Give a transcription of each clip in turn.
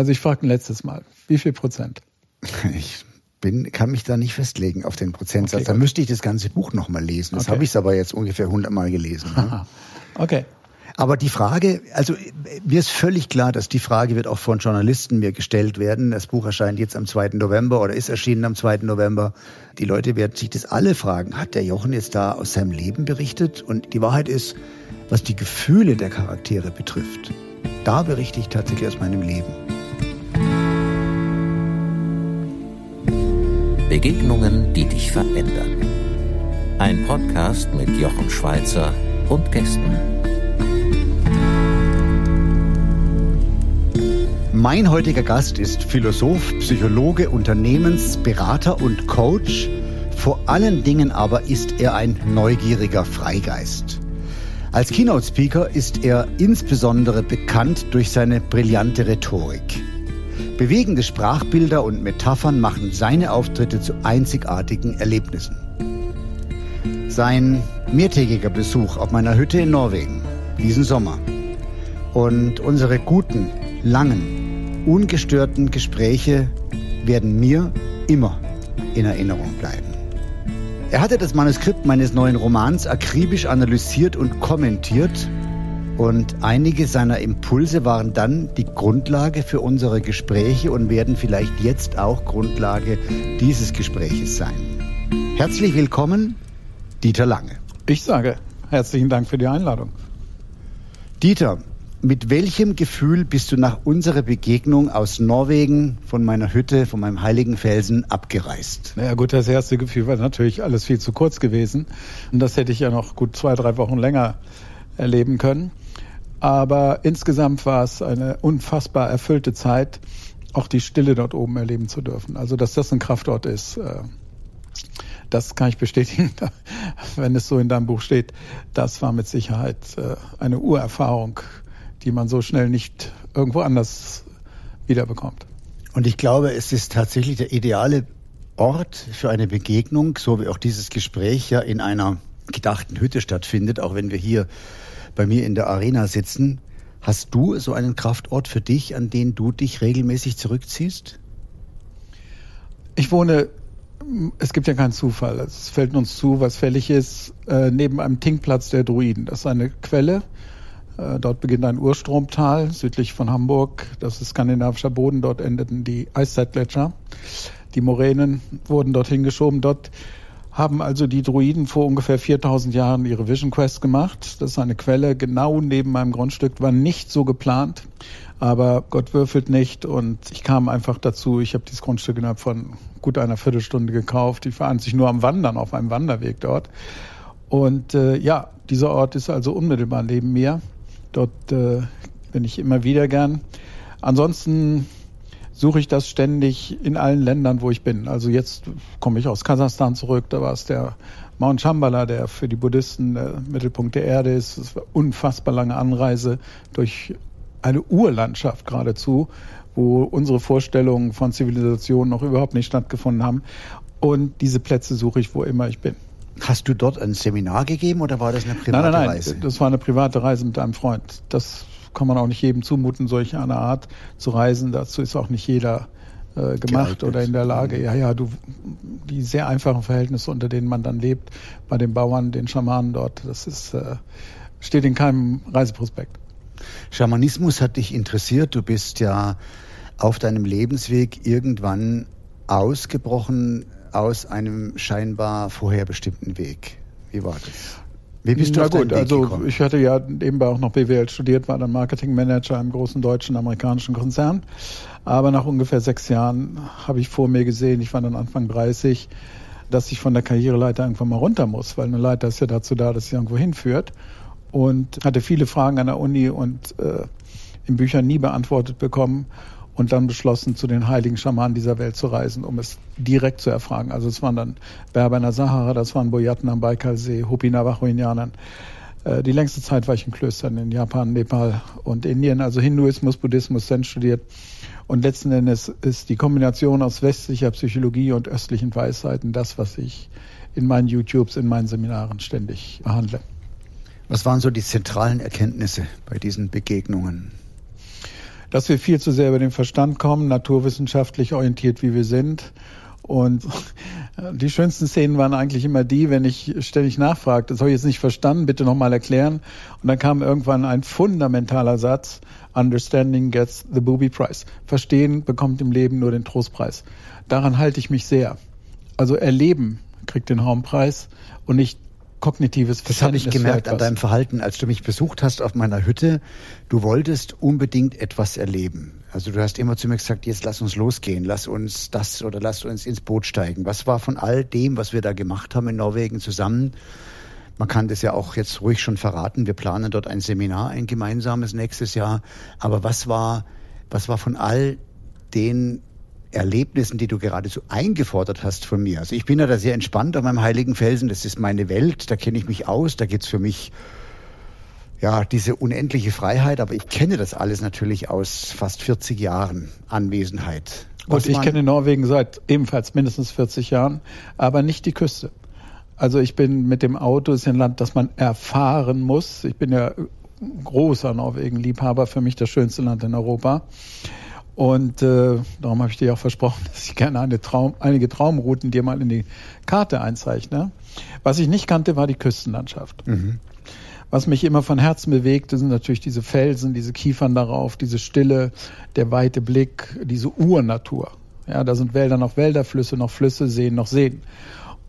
Also ich frage ein letztes Mal, wie viel Prozent? Ich bin, kann mich da nicht festlegen auf den Prozentsatz. Okay, da müsste ich das ganze Buch nochmal lesen. Das okay. habe ich aber jetzt ungefähr 100 Mal gelesen. Ne? okay. Aber die Frage, also mir ist völlig klar, dass die Frage wird auch von Journalisten mir gestellt werden. Das Buch erscheint jetzt am 2. November oder ist erschienen am 2. November. Die Leute werden sich das alle fragen. Hat der Jochen jetzt da aus seinem Leben berichtet? Und die Wahrheit ist, was die Gefühle der Charaktere betrifft, da berichte ich tatsächlich aus meinem Leben. Begegnungen, die dich verändern. Ein Podcast mit Jochen Schweizer und Gästen. Mein heutiger Gast ist Philosoph, Psychologe, Unternehmensberater und Coach. Vor allen Dingen aber ist er ein neugieriger Freigeist. Als Keynote-Speaker ist er insbesondere bekannt durch seine brillante Rhetorik. Bewegende Sprachbilder und Metaphern machen seine Auftritte zu einzigartigen Erlebnissen. Sein mehrtägiger Besuch auf meiner Hütte in Norwegen diesen Sommer und unsere guten, langen, ungestörten Gespräche werden mir immer in Erinnerung bleiben. Er hatte das Manuskript meines neuen Romans akribisch analysiert und kommentiert und einige seiner Impulse waren dann die Grundlage für unsere Gespräche und werden vielleicht jetzt auch Grundlage dieses Gespräches sein. Herzlich willkommen, Dieter Lange. Ich sage herzlichen Dank für die Einladung. Dieter, mit welchem Gefühl bist du nach unserer Begegnung aus Norwegen von meiner Hütte, von meinem heiligen Felsen abgereist? Naja gut, das erste Gefühl war natürlich alles viel zu kurz gewesen. Und das hätte ich ja noch gut zwei, drei Wochen länger erleben können. Aber insgesamt war es eine unfassbar erfüllte Zeit, auch die Stille dort oben erleben zu dürfen. Also, dass das ein Kraftort ist, äh, das kann ich bestätigen, wenn es so in deinem Buch steht. Das war mit Sicherheit äh, eine Urerfahrung, die man so schnell nicht irgendwo anders wiederbekommt. Und ich glaube, es ist tatsächlich der ideale Ort für eine Begegnung, so wie auch dieses Gespräch ja in einer gedachten Hütte stattfindet, auch wenn wir hier bei mir in der Arena sitzen. Hast du so einen Kraftort für dich, an den du dich regelmäßig zurückziehst? Ich wohne, es gibt ja keinen Zufall. Es fällt uns zu, was fällig ist, äh, neben einem Tinkplatz der Druiden. Das ist eine Quelle. Äh, dort beginnt ein Urstromtal südlich von Hamburg. Das ist skandinavischer Boden. Dort endeten die Eiszeitgletscher. Die Moränen wurden dorthin geschoben. Dort haben also die Druiden vor ungefähr 4000 Jahren ihre Vision Quest gemacht. Das ist eine Quelle genau neben meinem Grundstück, war nicht so geplant, aber Gott würfelt nicht und ich kam einfach dazu. Ich habe dieses Grundstück innerhalb von gut einer Viertelstunde gekauft. Ich war sich nur am Wandern auf einem Wanderweg dort. Und äh, ja, dieser Ort ist also unmittelbar neben mir. Dort äh, bin ich immer wieder gern. Ansonsten suche ich das ständig in allen Ländern, wo ich bin. Also jetzt komme ich aus Kasachstan zurück, da war es der Mount Shambhala, der für die Buddhisten der Mittelpunkt der Erde ist. Es war unfassbar lange Anreise durch eine Urlandschaft geradezu, wo unsere Vorstellungen von Zivilisation noch überhaupt nicht stattgefunden haben. Und diese Plätze suche ich, wo immer ich bin. Hast du dort ein Seminar gegeben oder war das eine private nein, nein, nein, Reise? Das war eine private Reise mit einem Freund. Das kann man auch nicht jedem zumuten, solch eine Art zu reisen. Dazu ist auch nicht jeder äh, gemacht oder in der Lage. Ja, ja, du, die sehr einfachen Verhältnisse, unter denen man dann lebt, bei den Bauern, den Schamanen dort, das ist, äh, steht in keinem Reiseprospekt. Schamanismus hat dich interessiert. Du bist ja auf deinem Lebensweg irgendwann ausgebrochen aus einem scheinbar vorherbestimmten Weg. Wie war das? Wie bist du Na gut, also gekommen? ich hatte ja nebenbei auch noch BWL studiert, war dann Marketingmanager im großen deutschen amerikanischen Konzern. Aber nach ungefähr sechs Jahren habe ich vor mir gesehen, ich war dann Anfang 30, dass ich von der Karriereleiter irgendwann mal runter muss, weil eine Leiter ist ja dazu da, dass sie irgendwo hinführt. Und hatte viele Fragen an der Uni und äh, in Büchern nie beantwortet bekommen und dann beschlossen, zu den heiligen Schamanen dieser Welt zu reisen, um es direkt zu erfragen. Also es waren dann Berber in der Sahara, das waren Boyaten am Baikalsee, Hopi Navajo-Indianern. Äh, die längste Zeit war ich in Klöstern in Japan, Nepal und Indien, also Hinduismus, Buddhismus, Zen studiert. Und letzten Endes ist die Kombination aus westlicher Psychologie und östlichen Weisheiten das, was ich in meinen YouTubes, in meinen Seminaren ständig behandle. Was waren so die zentralen Erkenntnisse bei diesen Begegnungen? Dass wir viel zu sehr über den Verstand kommen, naturwissenschaftlich orientiert, wie wir sind. Und die schönsten Szenen waren eigentlich immer die, wenn ich ständig nachfragte, das habe ich jetzt nicht verstanden, bitte nochmal erklären. Und dann kam irgendwann ein fundamentaler Satz, Understanding gets the booby prize. Verstehen bekommt im Leben nur den Trostpreis. Daran halte ich mich sehr. Also erleben kriegt den Haumpreis und nicht kognitives Das habe ich gemerkt an deinem Verhalten, als du mich besucht hast auf meiner Hütte. Du wolltest unbedingt etwas erleben. Also du hast immer zu mir gesagt, jetzt lass uns losgehen, lass uns das oder lass uns ins Boot steigen. Was war von all dem, was wir da gemacht haben in Norwegen zusammen? Man kann das ja auch jetzt ruhig schon verraten. Wir planen dort ein Seminar, ein gemeinsames nächstes Jahr. Aber was war, was war von all den Erlebnissen, die du geradezu eingefordert hast von mir. Also ich bin ja da sehr entspannt an meinem heiligen Felsen. Das ist meine Welt, da kenne ich mich aus, da geht's für mich ja diese unendliche Freiheit. Aber ich kenne das alles natürlich aus fast 40 Jahren Anwesenheit. Und ich kenne Norwegen seit ebenfalls mindestens 40 Jahren, aber nicht die Küste. Also ich bin mit dem Auto, ist ein Land, das man erfahren muss. Ich bin ja großer Norwegen-Liebhaber, für mich das schönste Land in Europa. Und äh, darum habe ich dir auch versprochen, dass ich gerne eine Traum, einige Traumrouten dir mal in die Karte einzeichne. Was ich nicht kannte, war die Küstenlandschaft. Mhm. Was mich immer von Herzen bewegt, sind natürlich diese Felsen, diese Kiefern darauf, diese Stille, der weite Blick, diese Urnatur. Ja, da sind Wälder noch Wälder, Flüsse noch Flüsse, Seen noch Seen.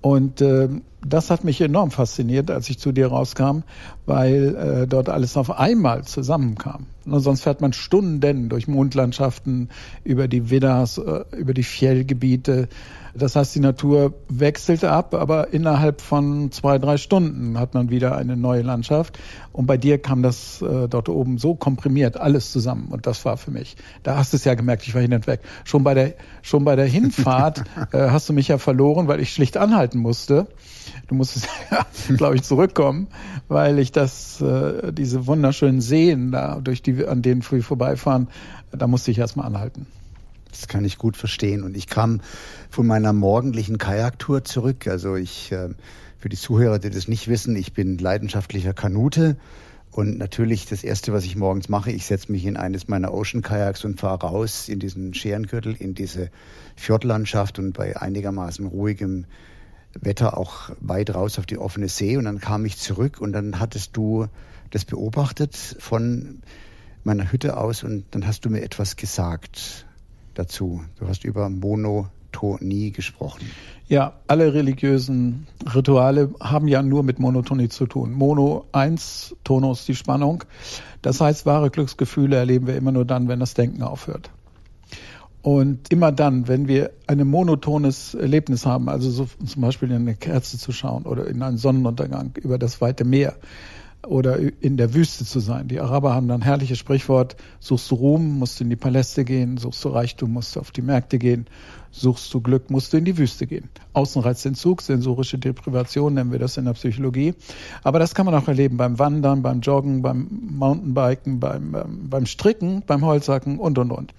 Und äh, das hat mich enorm fasziniert, als ich zu dir rauskam, weil äh, dort alles auf einmal zusammenkam. Ne, sonst fährt man Stunden durch Mondlandschaften, über die Widdas, äh, über die Fjellgebiete. Das heißt, die Natur wechselte ab, aber innerhalb von zwei, drei Stunden hat man wieder eine neue Landschaft. Und bei dir kam das äh, dort oben so komprimiert, alles zusammen. Und das war für mich. Da hast du es ja gemerkt, ich war hin und weg. Schon bei der, schon bei der Hinfahrt äh, hast du mich ja verloren, weil ich schlicht anhalten musste. Du musstest ja, glaube ich, zurückkommen, weil ich das, äh, diese wunderschönen Seen da, durch die, an denen wir vorbeifahren, da musste ich erstmal anhalten. Das kann ich gut verstehen. Und ich kam von meiner morgendlichen Kajaktour zurück. Also ich, äh, für die Zuhörer, die das nicht wissen, ich bin leidenschaftlicher Kanute. Und natürlich das Erste, was ich morgens mache, ich setze mich in eines meiner Ocean-Kajaks und fahre raus in diesen Scherengürtel, in diese Fjordlandschaft und bei einigermaßen ruhigem Wetter auch weit raus auf die offene See. Und dann kam ich zurück und dann hattest du das beobachtet von meiner Hütte aus und dann hast du mir etwas gesagt dazu. Du hast über Monotonie gesprochen. Ja, alle religiösen Rituale haben ja nur mit Monotonie zu tun. Mono eins, Tonus die Spannung. Das heißt, wahre Glücksgefühle erleben wir immer nur dann, wenn das Denken aufhört. Und immer dann, wenn wir ein monotones Erlebnis haben, also so zum Beispiel in eine Kerze zu schauen oder in einen Sonnenuntergang über das weite Meer, oder in der Wüste zu sein. Die Araber haben dann herrliches Sprichwort, suchst du Ruhm, musst du in die Paläste gehen, suchst du Reichtum, musst du auf die Märkte gehen, suchst du Glück, musst du in die Wüste gehen. Außenreizentzug, sensorische Deprivation nennen wir das in der Psychologie. Aber das kann man auch erleben beim Wandern, beim Joggen, beim Mountainbiken, beim, ähm, beim Stricken, beim Holzhacken und, und, und.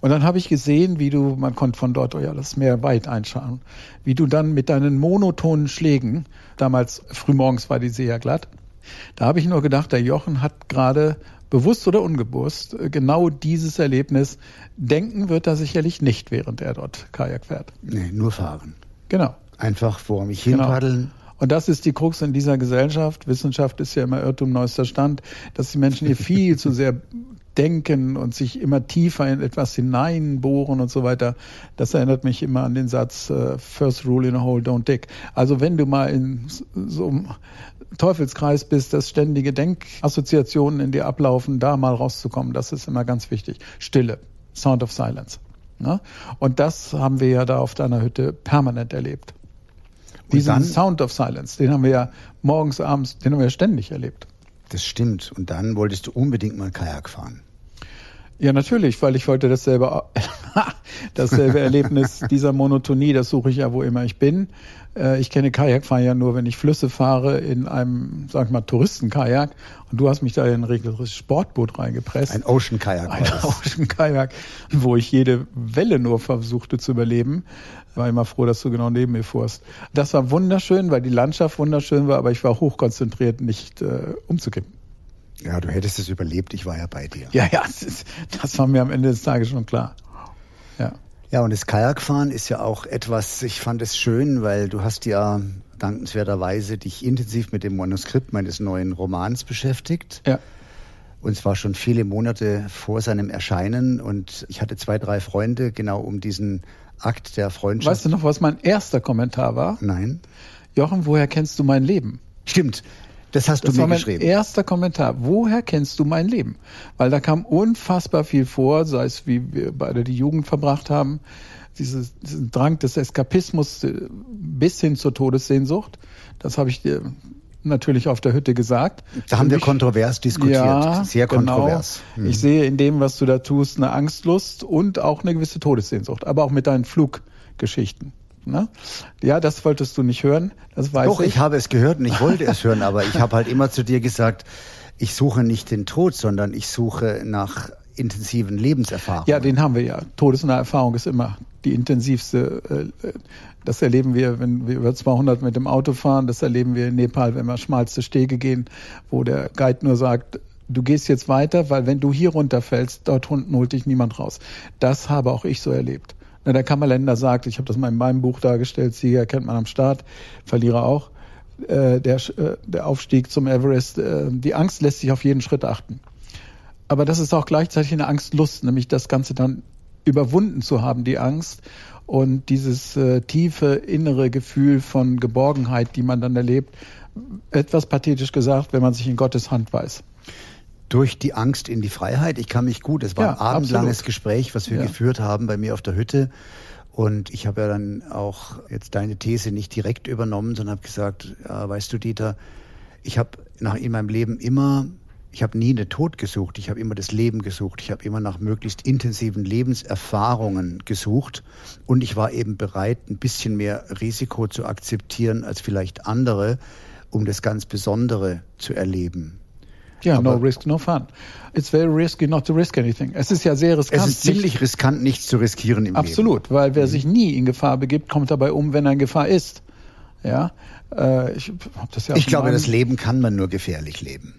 Und dann habe ich gesehen, wie du, man konnte von dort ja das Meer weit einschauen, wie du dann mit deinen monotonen Schlägen, damals frühmorgens war die See ja glatt, da habe ich nur gedacht, der Jochen hat gerade bewusst oder unbewusst genau dieses Erlebnis. Denken wird er sicherlich nicht, während er dort Kajak fährt. Nee, nur fahren. Genau. Einfach vor mich hin genau. Und das ist die Krux in dieser Gesellschaft. Wissenschaft ist ja immer Irrtum neuester Stand, dass die Menschen hier viel zu sehr denken und sich immer tiefer in etwas hineinbohren und so weiter. Das erinnert mich immer an den Satz uh, First Rule in a Hole, don't dig. Also wenn du mal in so einem Teufelskreis bist, dass ständige Denkassoziationen in dir ablaufen, da mal rauszukommen, das ist immer ganz wichtig. Stille, Sound of Silence. Ne? Und das haben wir ja da auf deiner Hütte permanent erlebt. Diesen Sound of Silence, den haben wir ja morgens, abends, den haben wir ja ständig erlebt. Das stimmt. Und dann wolltest du unbedingt mal Kajak fahren. Ja, natürlich, weil ich wollte dasselbe, dasselbe Erlebnis dieser Monotonie, das suche ich ja, wo immer ich bin. Äh, ich kenne Kajakfahren ja nur, wenn ich Flüsse fahre in einem, sag ich mal, Touristenkajak. Und du hast mich da in ein regelrechtes Sportboot reingepresst. Ein Ocean Kajak. Ein Ocean Kajak, wo ich jede Welle nur versuchte zu überleben. War immer froh, dass du genau neben mir fuhrst. Das war wunderschön, weil die Landschaft wunderschön war, aber ich war hochkonzentriert, nicht äh, umzukippen. Ja, du hättest es überlebt, ich war ja bei dir. Ja, ja, das, das war mir am Ende des Tages schon klar. Ja. Ja, und das Kajakfahren ist ja auch etwas, ich fand es schön, weil du hast ja dankenswerterweise dich intensiv mit dem Manuskript meines neuen Romans beschäftigt. Ja. Und zwar schon viele Monate vor seinem Erscheinen. Und ich hatte zwei, drei Freunde genau um diesen Akt der Freundschaft. Weißt du noch, was mein erster Kommentar war? Nein. Jochen, woher kennst du mein Leben? Stimmt. Das hast das du mir geschrieben. Das war mein erster Kommentar. Woher kennst du mein Leben? Weil da kam unfassbar viel vor, sei es wie wir beide die Jugend verbracht haben, dieses, diesen Drang des Eskapismus äh, bis hin zur Todessehnsucht. Das habe ich dir natürlich auf der Hütte gesagt. Da haben wir kontrovers diskutiert, ja, sehr genau. kontrovers. Genau. Ich sehe in dem, was du da tust, eine Angstlust und auch eine gewisse Todessehnsucht, aber auch mit deinen Fluggeschichten. Ne? Ja, das wolltest du nicht hören, das weiß Doch, ich. ich habe es gehört und ich wollte es hören, aber ich habe halt immer zu dir gesagt, ich suche nicht den Tod, sondern ich suche nach intensiven Lebenserfahrungen. Ja, den haben wir ja. Todesnahe Erfahrung ist immer die intensivste. Äh, das erleben wir, wenn wir über 200 mit dem Auto fahren. Das erleben wir in Nepal, wenn wir schmalste Stege gehen, wo der Guide nur sagt, du gehst jetzt weiter, weil wenn du hier runterfällst, dort unten holt dich niemand raus. Das habe auch ich so erlebt. Der Kammerländer sagt, ich habe das mal in meinem Buch dargestellt, Sieger kennt man am Start, Verlierer auch, äh, der, äh, der Aufstieg zum Everest, äh, die Angst lässt sich auf jeden Schritt achten. Aber das ist auch gleichzeitig eine Angstlust, nämlich das Ganze dann überwunden zu haben, die Angst und dieses äh, tiefe innere Gefühl von Geborgenheit, die man dann erlebt, etwas pathetisch gesagt, wenn man sich in Gottes Hand weiß durch die Angst in die Freiheit. Ich kann mich gut, es war ja, ein abendlanges absolut. Gespräch, was wir ja. geführt haben bei mir auf der Hütte. Und ich habe ja dann auch jetzt deine These nicht direkt übernommen, sondern habe gesagt, ja, weißt du, Dieter, ich habe nach in meinem Leben immer, ich habe nie den Tod gesucht, ich habe immer das Leben gesucht, ich habe immer nach möglichst intensiven Lebenserfahrungen gesucht und ich war eben bereit, ein bisschen mehr Risiko zu akzeptieren als vielleicht andere, um das ganz Besondere zu erleben. Ja, no risk, no fun. It's very risky not to risk anything. Es ist ja sehr riskant. Es ist ziemlich riskant, nichts zu riskieren im Absolut, Leben. weil wer mhm. sich nie in Gefahr begibt, kommt dabei um, wenn er in Gefahr ist. Ja, äh, ich hab das ja. Ich glaube, das Leben kann man nur gefährlich leben.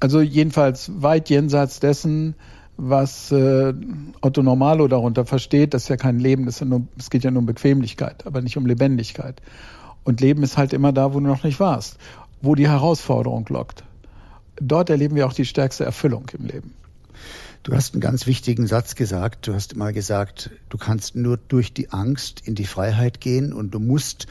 Also jedenfalls weit jenseits dessen, was äh, Otto Normalo darunter versteht, das ist ja kein Leben, das ja nur, es geht ja nur um Bequemlichkeit, aber nicht um Lebendigkeit. Und Leben ist halt immer da, wo du noch nicht warst wo die Herausforderung lockt. Dort erleben wir auch die stärkste Erfüllung im Leben. Du hast einen ganz wichtigen Satz gesagt. Du hast mal gesagt, du kannst nur durch die Angst in die Freiheit gehen und du musst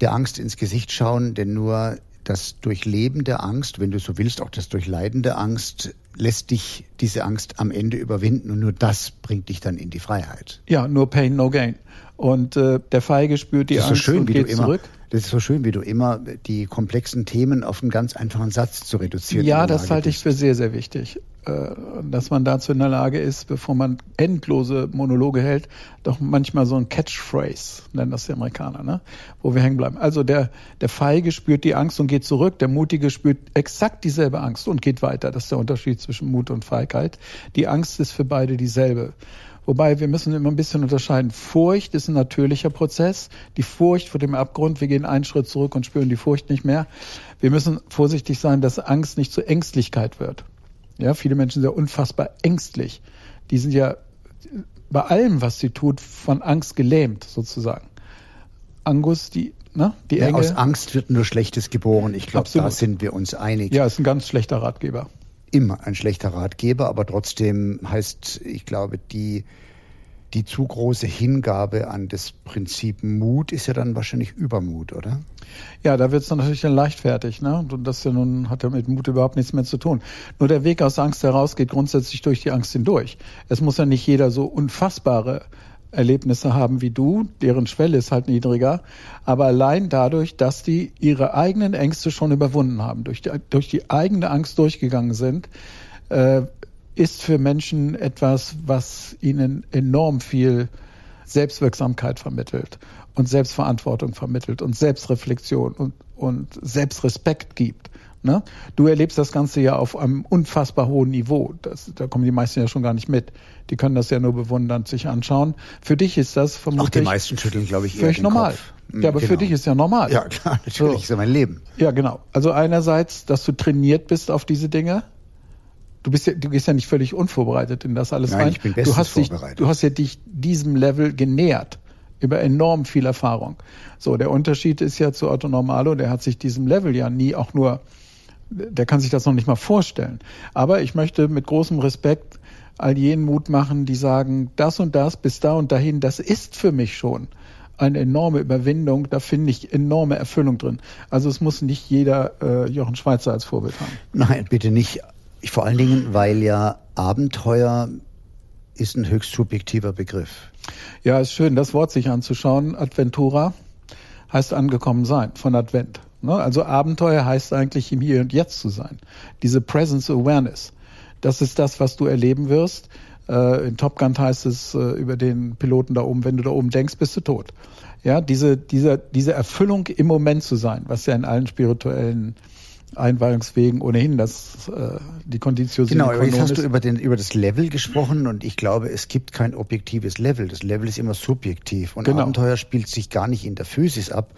der Angst ins Gesicht schauen, denn nur das Durchleben der Angst, wenn du so willst, auch das Durchleiden der Angst, lässt dich diese Angst am Ende überwinden und nur das bringt dich dann in die Freiheit. Ja, nur Pain, no Gain. Und äh, der Feige spürt die Angst so schön, und wie geht du immer, zurück. Das ist so schön, wie du immer die komplexen Themen auf einen ganz einfachen Satz zu reduzieren. Ja, das halte ich für sehr, sehr wichtig. Äh, dass man dazu in der Lage ist, bevor man endlose Monologe hält, doch manchmal so ein Catchphrase, nennen das die Amerikaner, ne? wo wir hängen bleiben. Also der, der Feige spürt die Angst und geht zurück, der Mutige spürt exakt dieselbe Angst und geht weiter. Das ist der Unterschied zwischen Mut und Feigheit. Die Angst ist für beide dieselbe. Wobei wir müssen immer ein bisschen unterscheiden. Furcht ist ein natürlicher Prozess. Die Furcht vor dem Abgrund, wir gehen einen Schritt zurück und spüren die Furcht nicht mehr. Wir müssen vorsichtig sein, dass Angst nicht zur Ängstlichkeit wird. Ja, viele Menschen sind ja unfassbar ängstlich. Die sind ja bei allem, was sie tut, von Angst gelähmt, sozusagen. Angus, die, ne, die ja, Aus Angst wird nur Schlechtes geboren. Ich glaube, da sind wir uns einig. Ja, ist ein ganz schlechter Ratgeber immer ein schlechter Ratgeber, aber trotzdem heißt, ich glaube, die, die zu große Hingabe an das Prinzip Mut ist ja dann wahrscheinlich Übermut, oder? Ja, da wird es natürlich dann leichtfertig, ne? Und das ja nun hat ja mit Mut überhaupt nichts mehr zu tun. Nur der Weg aus Angst heraus geht grundsätzlich durch die Angst hindurch. Es muss ja nicht jeder so unfassbare Erlebnisse haben wie du, deren Schwelle ist halt niedriger, aber allein dadurch, dass die ihre eigenen Ängste schon überwunden haben, durch die, durch die eigene Angst durchgegangen sind, äh, ist für Menschen etwas, was ihnen enorm viel Selbstwirksamkeit vermittelt und Selbstverantwortung vermittelt und Selbstreflexion und, und Selbstrespekt gibt. Ne? Du erlebst das Ganze ja auf einem unfassbar hohen Niveau. Das, da kommen die meisten ja schon gar nicht mit. Die können das ja nur bewundernd sich anschauen. Für dich ist das vermutlich... Auch die meisten schütteln, glaube ich, eher völlig normal. Kopf. Ja, aber genau. für dich ist ja normal. Ja, klar, natürlich, so. ist ja mein Leben. Ja, genau. Also einerseits, dass du trainiert bist auf diese Dinge. Du bist ja, du gehst ja nicht völlig unvorbereitet in das alles Nein, rein. Ich bin bestens du hast dich, vorbereitet. du hast ja dich diesem Level genähert über enorm viel Erfahrung. So, der Unterschied ist ja zu Otto Normalo, der hat sich diesem Level ja nie auch nur der kann sich das noch nicht mal vorstellen. Aber ich möchte mit großem Respekt all jenen Mut machen, die sagen, das und das bis da und dahin, das ist für mich schon eine enorme Überwindung, da finde ich enorme Erfüllung drin. Also es muss nicht jeder äh, Jochen Schweizer als Vorbild haben. Nein, bitte nicht. Ich, vor allen Dingen, weil ja Abenteuer ist ein höchst subjektiver Begriff. Ja, ist schön, das Wort sich anzuschauen. Adventura heißt angekommen sein von Advent. Ne? Also Abenteuer heißt eigentlich im Hier und Jetzt zu sein. Diese Presence Awareness. Das ist das, was du erleben wirst. Äh, in Top Gun heißt es äh, über den Piloten da oben, wenn du da oben denkst, bist du tot. Ja, diese, diese, diese Erfüllung im Moment zu sein, was ja in allen spirituellen Einweihungswegen ohnehin das äh, die Kondition Genau, aber jetzt hast du über, den, über das Level gesprochen und ich glaube, es gibt kein objektives Level. Das Level ist immer subjektiv und genau. Abenteuer spielt sich gar nicht in der Physis ab,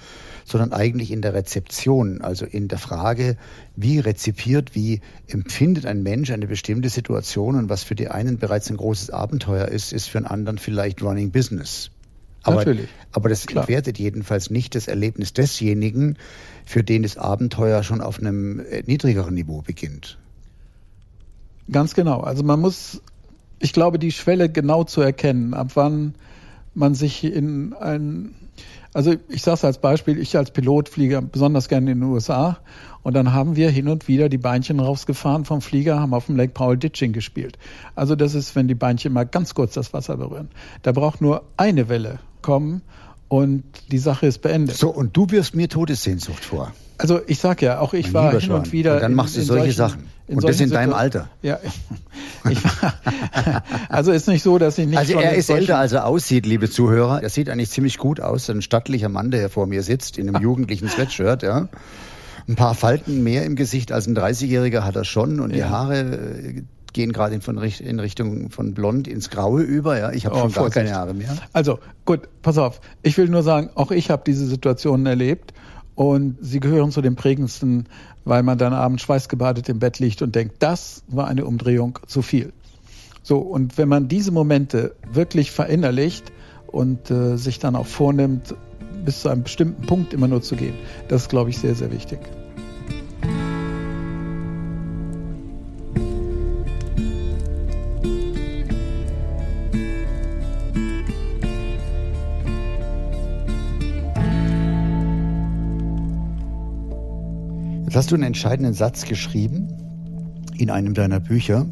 sondern eigentlich in der Rezeption, also in der Frage, wie rezipiert, wie empfindet ein Mensch eine bestimmte Situation und was für die einen bereits ein großes Abenteuer ist, ist für einen anderen vielleicht Running Business. Aber, Natürlich. aber das Klar. entwertet jedenfalls nicht das Erlebnis desjenigen, für den das Abenteuer schon auf einem äh, niedrigeren Niveau beginnt. Ganz genau. Also man muss, ich glaube, die Schwelle genau zu erkennen, ab wann man sich in ein, also ich sage es als Beispiel, ich als Pilot fliege besonders gerne in den USA und dann haben wir hin und wieder die Beinchen rausgefahren vom Flieger, haben auf dem Lake Powell Ditching gespielt. Also das ist, wenn die Beinchen mal ganz kurz das Wasser berühren. Da braucht nur eine Welle kommen und die Sache ist beendet. So, und du wirst mir Todessehnsucht vor. Also ich sag ja, auch ich mein war hin und wieder. Und dann machst du in, solche solchen, Sachen. Und das in deinem Alter. Ja. War, also ist nicht so, dass ich nicht. Also er ist älter, als er aussieht, liebe Zuhörer. Er sieht eigentlich ziemlich gut aus. Ein stattlicher Mann, der hier vor mir sitzt, in einem jugendlichen Sweatshirt, ja. Ein paar Falten mehr im Gesicht als ein 30-Jähriger hat er schon und ja. die Haare gehen gerade in, in, Richtung von blond ins Graue über. Ja, ich habe oh, schon gar keine Haare mehr. Also gut, pass auf. Ich will nur sagen, auch ich habe diese Situationen erlebt und sie gehören zu den prägendsten, weil man dann abends schweißgebadet im Bett liegt und denkt, das war eine Umdrehung zu viel. So und wenn man diese Momente wirklich verinnerlicht und äh, sich dann auch vornimmt, bis zu einem bestimmten Punkt immer nur zu gehen, das ist, glaube ich, sehr, sehr wichtig. Jetzt hast du einen entscheidenden Satz geschrieben in einem deiner Bücher,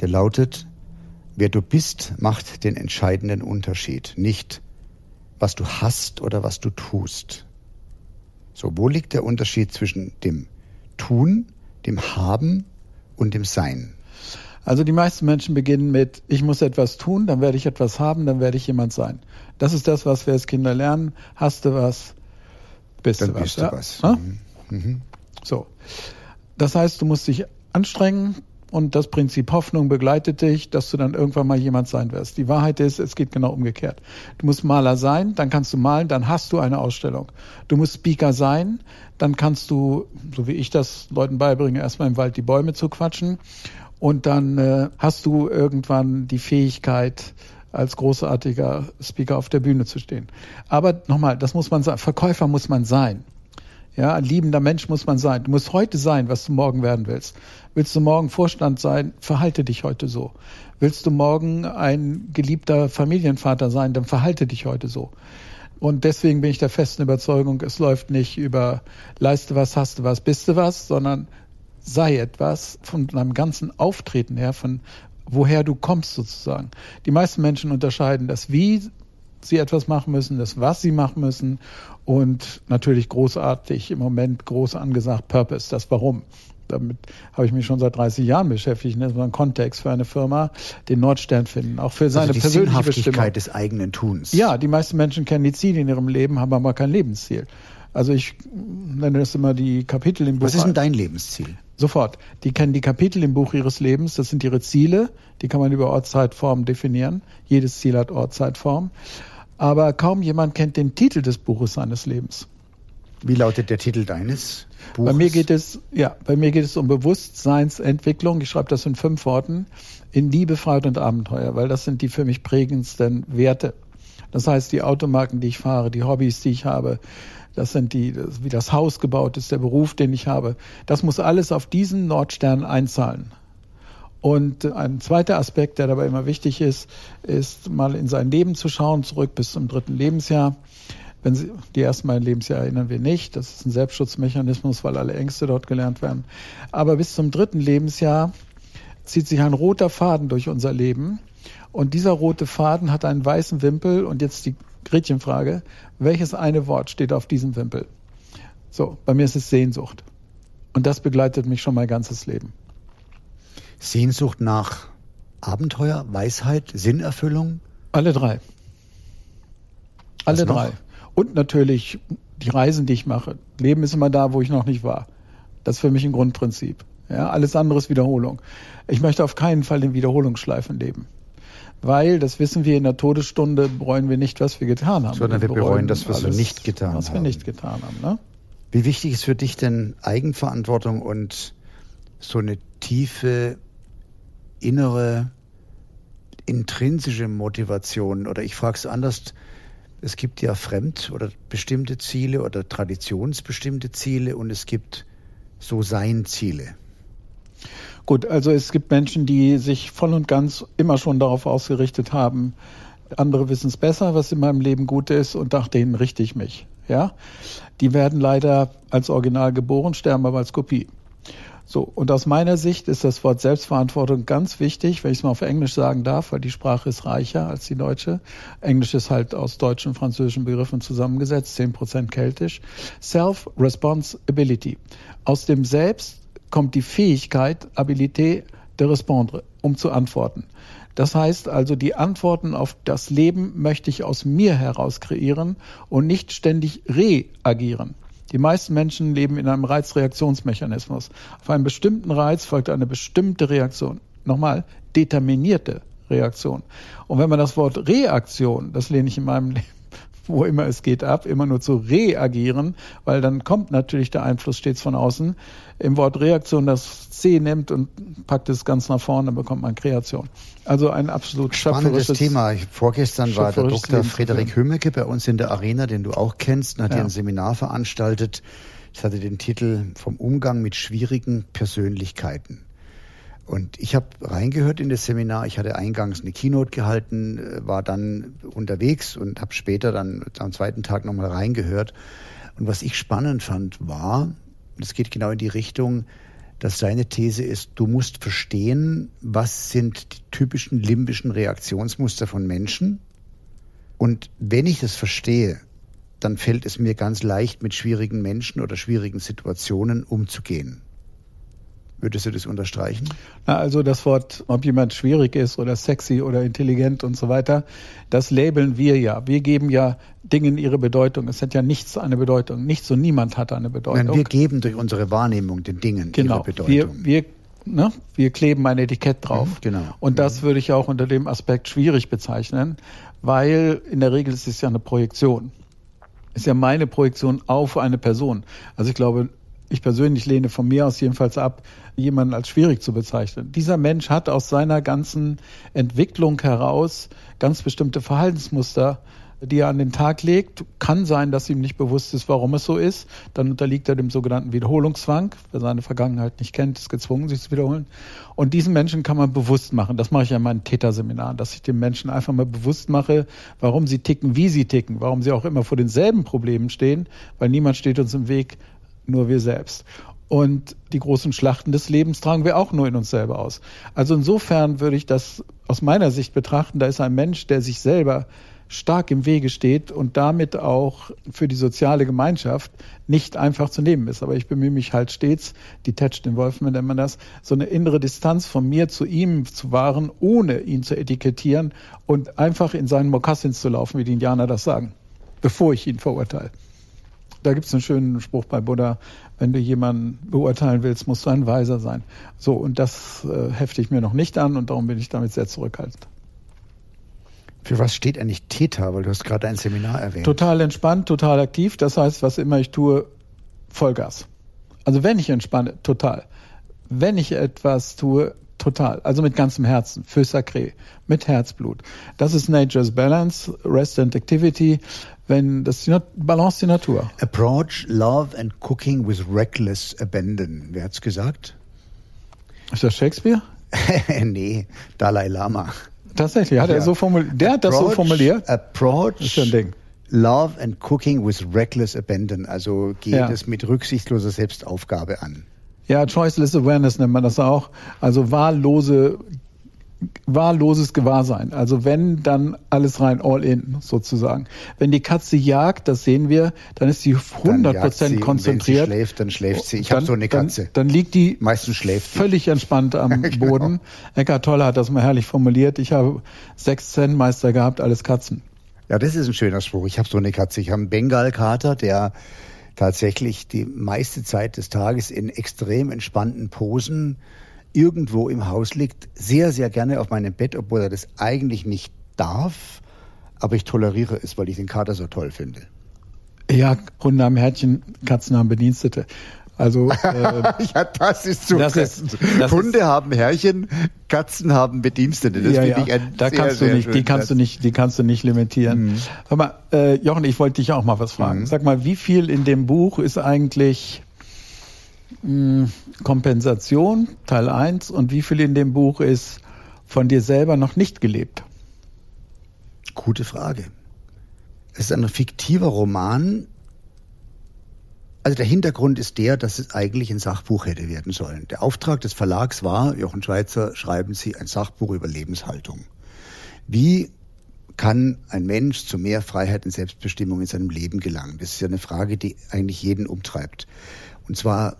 der lautet, wer du bist, macht den entscheidenden Unterschied, nicht was du hast oder was du tust. So, wo liegt der Unterschied zwischen dem Tun, dem Haben und dem Sein? Also die meisten Menschen beginnen mit, ich muss etwas tun, dann werde ich etwas haben, dann werde ich jemand sein. Das ist das, was wir als Kinder lernen. Hast du was, bist dann du was. Bist du was. Ja? Mhm. So. Das heißt, du musst dich anstrengen und das Prinzip Hoffnung begleitet dich, dass du dann irgendwann mal jemand sein wirst. Die Wahrheit ist, es geht genau umgekehrt. Du musst Maler sein, dann kannst du malen, dann hast du eine Ausstellung. Du musst Speaker sein, dann kannst du, so wie ich das Leuten beibringe, erstmal im Wald die Bäume zu quatschen und dann äh, hast du irgendwann die Fähigkeit, als großartiger Speaker auf der Bühne zu stehen. Aber nochmal, das muss man sagen, Verkäufer muss man sein. Ja, ein liebender Mensch muss man sein. Du musst heute sein, was du morgen werden willst. Willst du morgen Vorstand sein, verhalte dich heute so. Willst du morgen ein geliebter Familienvater sein, dann verhalte dich heute so. Und deswegen bin ich der festen Überzeugung, es läuft nicht über leiste was, hast du was, bist du was, sondern sei etwas von deinem ganzen Auftreten her, von woher du kommst sozusagen. Die meisten Menschen unterscheiden das Wie sie etwas machen müssen, das was sie machen müssen und natürlich großartig im Moment groß angesagt Purpose, das Warum. Damit habe ich mich schon seit 30 Jahren beschäftigt. Das war ein Kontext für eine Firma, den Nordstern finden, auch für seine also die persönliche Sinnhaftigkeit Bestimmung. des eigenen Tuns. Ja, die meisten Menschen kennen die Ziele in ihrem Leben, haben aber kein Lebensziel. Also ich nenne das immer die Kapitel im Buch. Was ist denn dein Lebensziel? Sofort. Die kennen die Kapitel im Buch ihres Lebens. Das sind ihre Ziele. Die kann man über Ortszeitform definieren. Jedes Ziel hat Ortszeitform. Aber kaum jemand kennt den Titel des Buches seines Lebens. Wie lautet der Titel deines Buches? Bei mir geht es, ja, bei mir geht es um Bewusstseinsentwicklung. Ich schreibe das in fünf Worten. In Liebe, Freiheit und Abenteuer, weil das sind die für mich prägendsten Werte. Das heißt, die Automarken, die ich fahre, die Hobbys, die ich habe, das sind die, wie das Haus gebaut ist, der Beruf, den ich habe. Das muss alles auf diesen Nordstern einzahlen. Und ein zweiter Aspekt, der dabei immer wichtig ist, ist mal in sein Leben zu schauen, zurück bis zum dritten Lebensjahr. Wenn Sie, die ersten beiden Lebensjahr erinnern wir nicht. Das ist ein Selbstschutzmechanismus, weil alle Ängste dort gelernt werden. Aber bis zum dritten Lebensjahr zieht sich ein roter Faden durch unser Leben. Und dieser rote Faden hat einen weißen Wimpel. Und jetzt die Gretchenfrage. Welches eine Wort steht auf diesem Wimpel? So, bei mir ist es Sehnsucht. Und das begleitet mich schon mein ganzes Leben. Sehnsucht nach Abenteuer, Weisheit, Sinnerfüllung? Alle drei. Alle drei. Und natürlich die Reisen, die ich mache. Leben ist immer da, wo ich noch nicht war. Das ist für mich ein Grundprinzip. Ja, alles andere ist Wiederholung. Ich möchte auf keinen Fall in Wiederholungsschleifen leben. Weil, das wissen wir, in der Todesstunde bereuen wir nicht, was wir getan haben. Sondern wir, wir bereuen, das, was alles, wir nicht getan haben. Was wir nicht getan haben. Ne? Wie wichtig ist für dich denn Eigenverantwortung und so eine tiefe innere intrinsische Motivation? Oder ich frage es anders, es gibt ja fremd oder bestimmte Ziele oder traditionsbestimmte Ziele und es gibt so sein Ziele. Gut, also es gibt Menschen, die sich voll und ganz immer schon darauf ausgerichtet haben, andere wissen es besser, was in meinem Leben gut ist und nach denen richte ich mich. Ja, die werden leider als Original geboren, sterben aber als Kopie. So, und aus meiner Sicht ist das Wort Selbstverantwortung ganz wichtig, wenn ich es mal auf Englisch sagen darf, weil die Sprache ist reicher als die deutsche. Englisch ist halt aus deutschen und französischen Begriffen zusammengesetzt, zehn Prozent keltisch. Self-Responsibility. Aus dem Selbst kommt die Fähigkeit, Abilité de répondre, um zu antworten. Das heißt also, die Antworten auf das Leben möchte ich aus mir heraus kreieren und nicht ständig reagieren. Die meisten Menschen leben in einem Reizreaktionsmechanismus. Auf einen bestimmten Reiz folgt eine bestimmte Reaktion. Nochmal, determinierte Reaktion. Und wenn man das Wort Reaktion, das lehne ich in meinem Leben wo immer es geht, ab, immer nur zu reagieren, weil dann kommt natürlich der Einfluss stets von außen. Im Wort Reaktion das C nimmt und packt es ganz nach vorne, dann bekommt man Kreation. Also ein absolut spannendes Thema. Vorgestern war der Dr. Frederik Hümmecke bei uns in der Arena, den du auch kennst, und hat ja. ein Seminar veranstaltet. Es hatte den Titel vom Umgang mit schwierigen Persönlichkeiten. Und ich habe reingehört in das Seminar. Ich hatte eingangs eine Keynote gehalten, äh, war dann unterwegs und habe später dann am zweiten Tag nochmal reingehört. Und was ich spannend fand, war, es geht genau in die Richtung, dass seine These ist, du musst verstehen, was sind die typischen limbischen Reaktionsmuster von Menschen. Und wenn ich das verstehe, dann fällt es mir ganz leicht, mit schwierigen Menschen oder schwierigen Situationen umzugehen. Würdest du das unterstreichen? Na, also das Wort, ob jemand schwierig ist oder sexy oder intelligent und so weiter, das labeln wir ja. Wir geben ja Dingen ihre Bedeutung. Es hat ja nichts eine Bedeutung. Nichts und niemand hat eine Bedeutung. Nein, wir geben durch unsere Wahrnehmung den Dingen genau. ihre Bedeutung. Wir, wir, ne, wir kleben ein Etikett drauf. Mhm, genau. Und das mhm. würde ich auch unter dem Aspekt schwierig bezeichnen, weil in der Regel ist es ja eine Projektion. Ist ja meine Projektion auf eine Person. Also ich glaube, ich persönlich lehne von mir aus jedenfalls ab, jemanden als schwierig zu bezeichnen. Dieser Mensch hat aus seiner ganzen Entwicklung heraus ganz bestimmte Verhaltensmuster, die er an den Tag legt. Kann sein, dass ihm nicht bewusst ist, warum es so ist. Dann unterliegt er dem sogenannten Wiederholungszwang. Wer seine Vergangenheit nicht kennt, ist gezwungen, sich zu wiederholen. Und diesen Menschen kann man bewusst machen. Das mache ich ja in meinen Täterseminaren, dass ich den Menschen einfach mal bewusst mache, warum sie ticken, wie sie ticken, warum sie auch immer vor denselben Problemen stehen, weil niemand steht uns im Weg, nur wir selbst. Und die großen Schlachten des Lebens tragen wir auch nur in uns selber aus. Also insofern würde ich das aus meiner Sicht betrachten, da ist ein Mensch, der sich selber stark im Wege steht und damit auch für die soziale Gemeinschaft nicht einfach zu nehmen ist. Aber ich bemühe mich halt stets, detached involvement nennt man das, so eine innere Distanz von mir zu ihm zu wahren, ohne ihn zu etikettieren und einfach in seinen Mokassins zu laufen, wie die Indianer das sagen, bevor ich ihn verurteile. Da gibt es einen schönen Spruch bei Buddha, wenn du jemanden beurteilen willst, musst du ein Weiser sein. So, und das äh, hefte ich mir noch nicht an und darum bin ich damit sehr zurückhaltend. Für was steht eigentlich Theta? Weil du hast gerade ein Seminar erwähnt. Total entspannt, total aktiv. Das heißt, was immer ich tue, Vollgas. Also wenn ich entspanne, total. Wenn ich etwas tue, total. Also mit ganzem Herzen, für Sacré, mit Herzblut. Das ist Nature's Balance, Rest and Activity. Wenn das die Balance die Natur. Approach love and cooking with reckless abandon. Wer hat's gesagt? Ist das Shakespeare? nee, Dalai Lama. Tatsächlich, hat ja. er so formuliert. Der hat das so formuliert. Approach. Das ist ein Ding. Love and cooking with reckless abandon. Also geht ja. es mit rücksichtsloser Selbstaufgabe an. Ja, choiceless awareness nennt man das auch. Also wahllose, wahlloses Gewahrsein. Also wenn, dann alles rein, all in sozusagen. Wenn die Katze jagt, das sehen wir, dann ist sie 100 Prozent konzentriert. Wenn sie schläft, dann schläft sie. Ich habe so eine Katze. Dann, dann liegt die meistens schläft völlig entspannt am genau. Boden. Eckart Tolle hat das mal herrlich formuliert. Ich habe sechs Zen-Meister gehabt, alles Katzen. Ja, das ist ein schöner Spruch. Ich habe so eine Katze. Ich habe einen Bengalkater, der tatsächlich die meiste Zeit des Tages in extrem entspannten Posen irgendwo im Haus liegt, sehr, sehr gerne auf meinem Bett, obwohl er das eigentlich nicht darf. Aber ich toleriere es, weil ich den Kater so toll finde. Ja, Hunde haben Härtchen, Katzen haben Bedienstete. Also äh, ja, das ist so. Das ist, das Hunde ist, haben Herrchen, Katzen haben Bedienstete. Das ja, ja. da sehr, kannst du nicht, die kannst du nicht, die kannst du nicht limitieren. Mhm. Sag mal, äh, Jochen, ich wollte dich auch mal was fragen. Mhm. Sag mal, wie viel in dem Buch ist eigentlich Kompensation Teil 1 und wie viel in dem Buch ist von dir selber noch nicht gelebt? Gute Frage. Es ist ein fiktiver Roman, also der Hintergrund ist der, dass es eigentlich ein Sachbuch hätte werden sollen. Der Auftrag des Verlags war, Jochen Schweizer, schreiben Sie ein Sachbuch über Lebenshaltung. Wie kann ein Mensch zu mehr Freiheit und Selbstbestimmung in seinem Leben gelangen? Das ist ja eine Frage, die eigentlich jeden umtreibt. Und zwar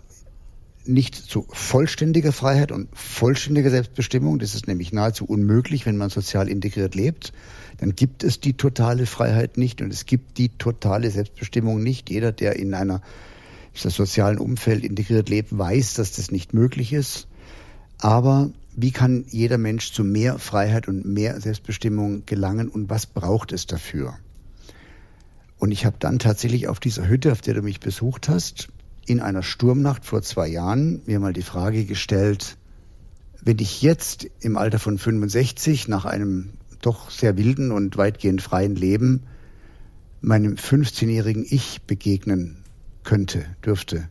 nicht zu vollständiger Freiheit und vollständiger Selbstbestimmung. Das ist nämlich nahezu unmöglich, wenn man sozial integriert lebt. Dann gibt es die totale Freiheit nicht und es gibt die totale Selbstbestimmung nicht. Jeder, der in einer das sozialen Umfeld integriert lebt, weiß, dass das nicht möglich ist. Aber wie kann jeder Mensch zu mehr Freiheit und mehr Selbstbestimmung gelangen und was braucht es dafür? Und ich habe dann tatsächlich auf dieser Hütte, auf der du mich besucht hast, in einer Sturmnacht vor zwei Jahren mir mal die Frage gestellt, wenn ich jetzt im Alter von 65 nach einem doch sehr wilden und weitgehend freien Leben meinem 15-jährigen Ich begegnen könnte, dürfte,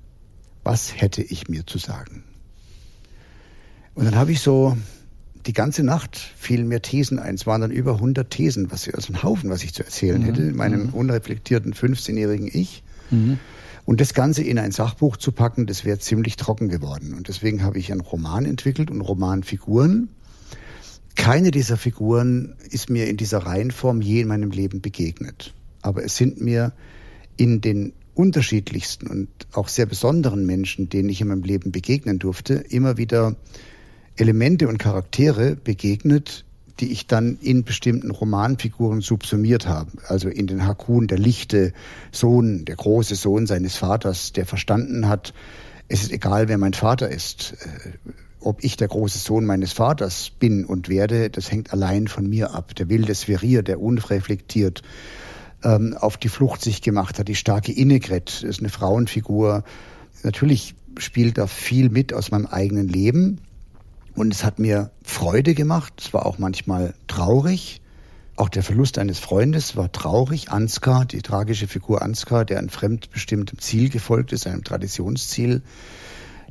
was hätte ich mir zu sagen? Und dann habe ich so die ganze Nacht fielen mir Thesen ein. Es waren dann über 100 Thesen, was also ein Haufen, was ich zu erzählen mhm. hätte, meinem mhm. unreflektierten 15-jährigen Ich. Mhm. Und das Ganze in ein Sachbuch zu packen, das wäre ziemlich trocken geworden. Und deswegen habe ich einen Roman entwickelt und Romanfiguren. Keine dieser Figuren ist mir in dieser Reihenform je in meinem Leben begegnet. Aber es sind mir in den unterschiedlichsten und auch sehr besonderen Menschen, denen ich in meinem Leben begegnen durfte, immer wieder Elemente und Charaktere begegnet, die ich dann in bestimmten Romanfiguren subsumiert habe. Also in den Hakun, der lichte Sohn, der große Sohn seines Vaters, der verstanden hat, es ist egal, wer mein Vater ist. Äh, ob ich der große Sohn meines Vaters bin und werde, das hängt allein von mir ab. Der wilde Sverier, der unreflektiert ähm, auf die Flucht sich gemacht hat. Die starke Innegret ist eine Frauenfigur. Natürlich spielt da viel mit aus meinem eigenen Leben. Und es hat mir Freude gemacht. Es war auch manchmal traurig. Auch der Verlust eines Freundes war traurig. Ansgar, die tragische Figur Ansgar, der einem fremdbestimmtem Ziel gefolgt ist, einem Traditionsziel,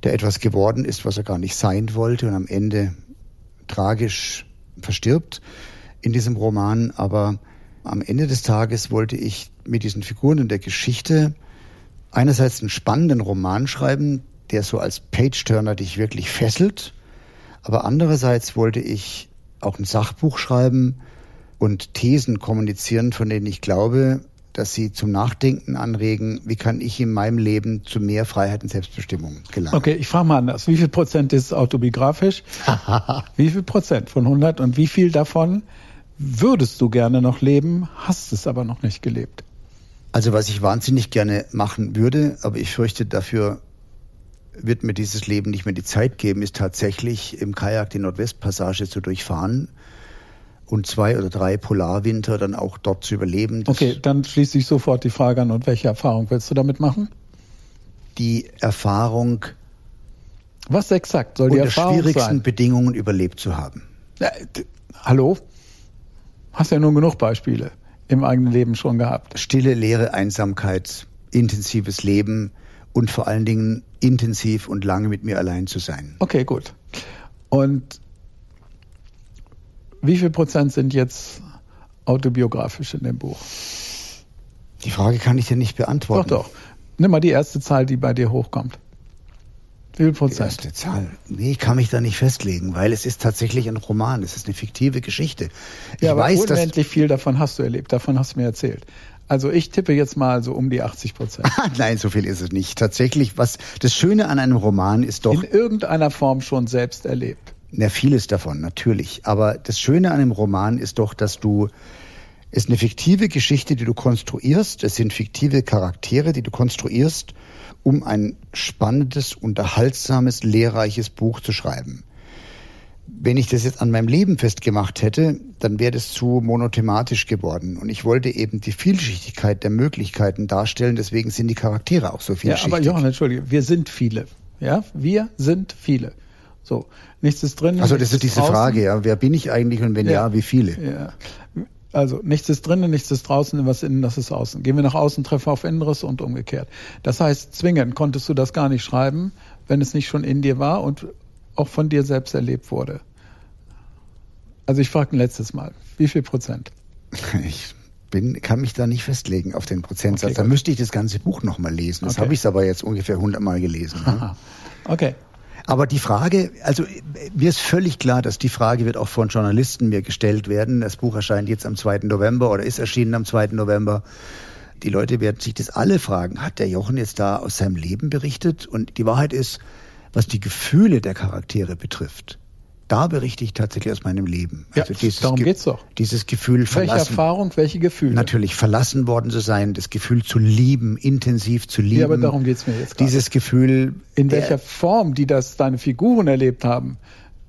der etwas geworden ist, was er gar nicht sein wollte und am Ende tragisch verstirbt in diesem Roman. Aber am Ende des Tages wollte ich mit diesen Figuren in der Geschichte einerseits einen spannenden Roman schreiben, der so als Page-Turner dich wirklich fesselt, aber andererseits wollte ich auch ein Sachbuch schreiben und Thesen kommunizieren, von denen ich glaube, dass sie zum Nachdenken anregen, wie kann ich in meinem Leben zu mehr Freiheit und Selbstbestimmung gelangen. Okay, ich frage mal anders. Wie viel Prozent ist autobiografisch? wie viel Prozent von 100 und wie viel davon würdest du gerne noch leben, hast es aber noch nicht gelebt? Also was ich wahnsinnig gerne machen würde, aber ich fürchte, dafür wird mir dieses Leben nicht mehr die Zeit geben, ist tatsächlich im Kajak die Nordwestpassage zu durchfahren und zwei oder drei Polarwinter dann auch dort zu überleben. Okay, dann schließe ich sofort die Frage an, und welche Erfahrung willst du damit machen? Die Erfahrung, was exakt soll die unter Erfahrung schwierigsten sein? Bedingungen überlebt zu haben. Ja, hallo? Hast ja nun genug Beispiele im eigenen Leben schon gehabt. Stille, leere Einsamkeit, intensives Leben und vor allen Dingen intensiv und lange mit mir allein zu sein. Okay, gut. Und wie viel Prozent sind jetzt autobiografisch in dem Buch? Die Frage kann ich dir nicht beantworten. Doch, doch. Nimm mal die erste Zahl, die bei dir hochkommt. Wie viel Prozent? Die erste Zahl. Nee, ich kann mich da nicht festlegen, weil es ist tatsächlich ein Roman. Es ist eine fiktive Geschichte. Ich ja, aber weiß, unendlich viel davon hast du erlebt. Davon hast du mir erzählt. Also ich tippe jetzt mal so um die 80 Prozent. Nein, so viel ist es nicht. Tatsächlich, was das Schöne an einem Roman ist doch. In irgendeiner Form schon selbst erlebt. Na, vieles davon, natürlich. Aber das Schöne an einem Roman ist doch, dass du es ist eine fiktive Geschichte, die du konstruierst. Es sind fiktive Charaktere, die du konstruierst, um ein spannendes, unterhaltsames, lehrreiches Buch zu schreiben. Wenn ich das jetzt an meinem Leben festgemacht hätte, dann wäre das zu monothematisch geworden. Und ich wollte eben die Vielschichtigkeit der Möglichkeiten darstellen. Deswegen sind die Charaktere auch so vielschichtig. Ja, aber Johann, entschuldige, wir sind viele. Ja, wir sind viele. So, nichts ist drin. Also das ist diese draußen. Frage, ja, wer bin ich eigentlich und wenn ja, ja wie viele? Ja. Also nichts ist drinnen, nichts ist draußen, was innen, das ist außen. Gehen wir nach außen, treffen auf Inneres und umgekehrt. Das heißt, zwingend konntest du das gar nicht schreiben, wenn es nicht schon in dir war und auch von dir selbst erlebt wurde. Also ich frage ein letztes Mal, wie viel Prozent? Ich bin, kann mich da nicht festlegen auf den Prozentsatz. Okay, da müsste ich das ganze Buch nochmal lesen. Das okay. habe ich aber jetzt ungefähr 100 Mal gelesen. Ne? Okay. Aber die Frage, also mir ist völlig klar, dass die Frage wird auch von Journalisten mir gestellt werden. Das Buch erscheint jetzt am 2. November oder ist erschienen am 2. November. Die Leute werden sich das alle fragen. Hat der Jochen jetzt da aus seinem Leben berichtet? Und die Wahrheit ist, was die Gefühle der Charaktere betrifft, da berichte ich tatsächlich aus meinem Leben. Ja, also dieses darum Ge geht's doch. Dieses Gefühl verlassen. Welche Erfahrung, welche Gefühle? Natürlich verlassen worden zu sein, das Gefühl zu lieben, intensiv zu lieben. Ja, aber darum geht's mir jetzt. Dieses Gefühl. In welcher Form, die das deine Figuren erlebt haben,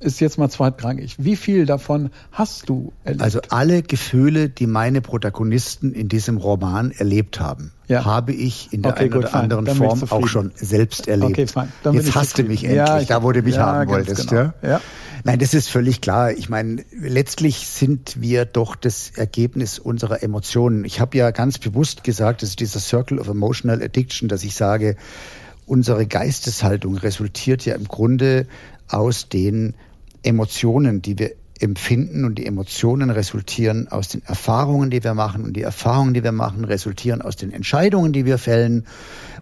ist jetzt mal zweitrangig. Wie viel davon hast du erlebt? Also alle Gefühle, die meine Protagonisten in diesem Roman erlebt haben, ja. habe ich in der okay, einen gut, oder fein. anderen Form auch schon selbst erlebt. Okay, fein. Dann jetzt hast du mich endlich, ja, ich, da wo du mich ja, haben wolltest. Genau. Ja? ja? Nein, das ist völlig klar. Ich meine, letztlich sind wir doch das Ergebnis unserer Emotionen. Ich habe ja ganz bewusst gesagt, das ist dieser Circle of Emotional Addiction, dass ich sage, unsere Geisteshaltung resultiert ja im Grunde aus den Emotionen, die wir empfinden und die Emotionen resultieren aus den Erfahrungen, die wir machen und die Erfahrungen, die wir machen, resultieren aus den Entscheidungen, die wir fällen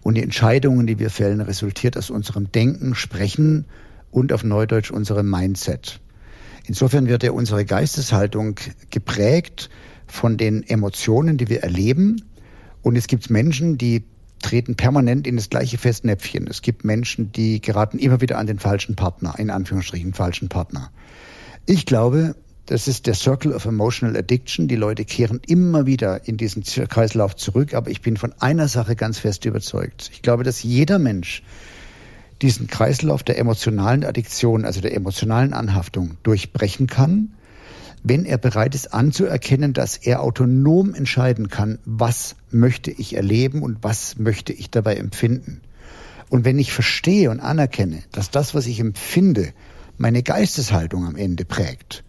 und die Entscheidungen, die wir fällen, resultiert aus unserem Denken, Sprechen und auf Neudeutsch unserem Mindset. Insofern wird ja unsere Geisteshaltung geprägt von den Emotionen, die wir erleben. Und es gibt Menschen, die treten permanent in das gleiche Festnäpfchen. Es gibt Menschen, die geraten immer wieder an den falschen Partner, in Anführungsstrichen falschen Partner. Ich glaube, das ist der Circle of Emotional Addiction. Die Leute kehren immer wieder in diesen Kreislauf zurück. Aber ich bin von einer Sache ganz fest überzeugt. Ich glaube, dass jeder Mensch diesen Kreislauf der emotionalen Addiktion, also der emotionalen Anhaftung, durchbrechen kann, wenn er bereit ist anzuerkennen, dass er autonom entscheiden kann, was möchte ich erleben und was möchte ich dabei empfinden. Und wenn ich verstehe und anerkenne, dass das, was ich empfinde, meine Geisteshaltung am Ende prägt,